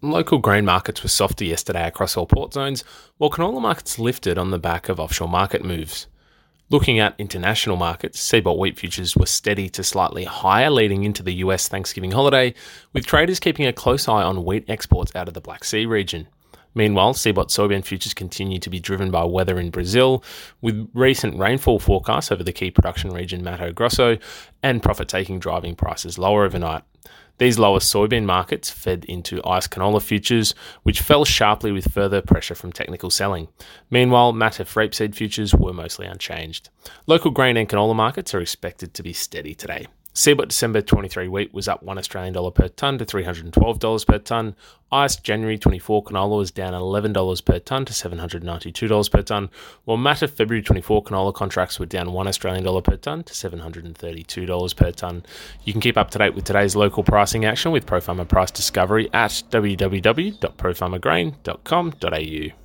Local grain markets were softer yesterday across all port zones, while canola markets lifted on the back of offshore market moves. Looking at international markets, CBOT wheat futures were steady to slightly higher leading into the US Thanksgiving holiday, with traders keeping a close eye on wheat exports out of the Black Sea region. Meanwhile, CBOT soybean futures continue to be driven by weather in Brazil, with recent rainfall forecasts over the key production region Mato Grosso and profit taking driving prices lower overnight. These lower soybean markets fed into ICE canola futures, which fell sharply with further pressure from technical selling. Meanwhile, Matif rapeseed futures were mostly unchanged. Local grain and canola markets are expected to be steady today. CBOT December 23 wheat was up 1 Australian dollar per tonne to $312 per tonne. ICE January 24 canola was down $11 per tonne to $792 per tonne, while Matif February 24 canola contracts were down 1 Australian dollar per tonne to $732 per tonne. You can keep up to date with today's local pricing action with ProFarmer Price Discovery at www.profarmergrain.com.au.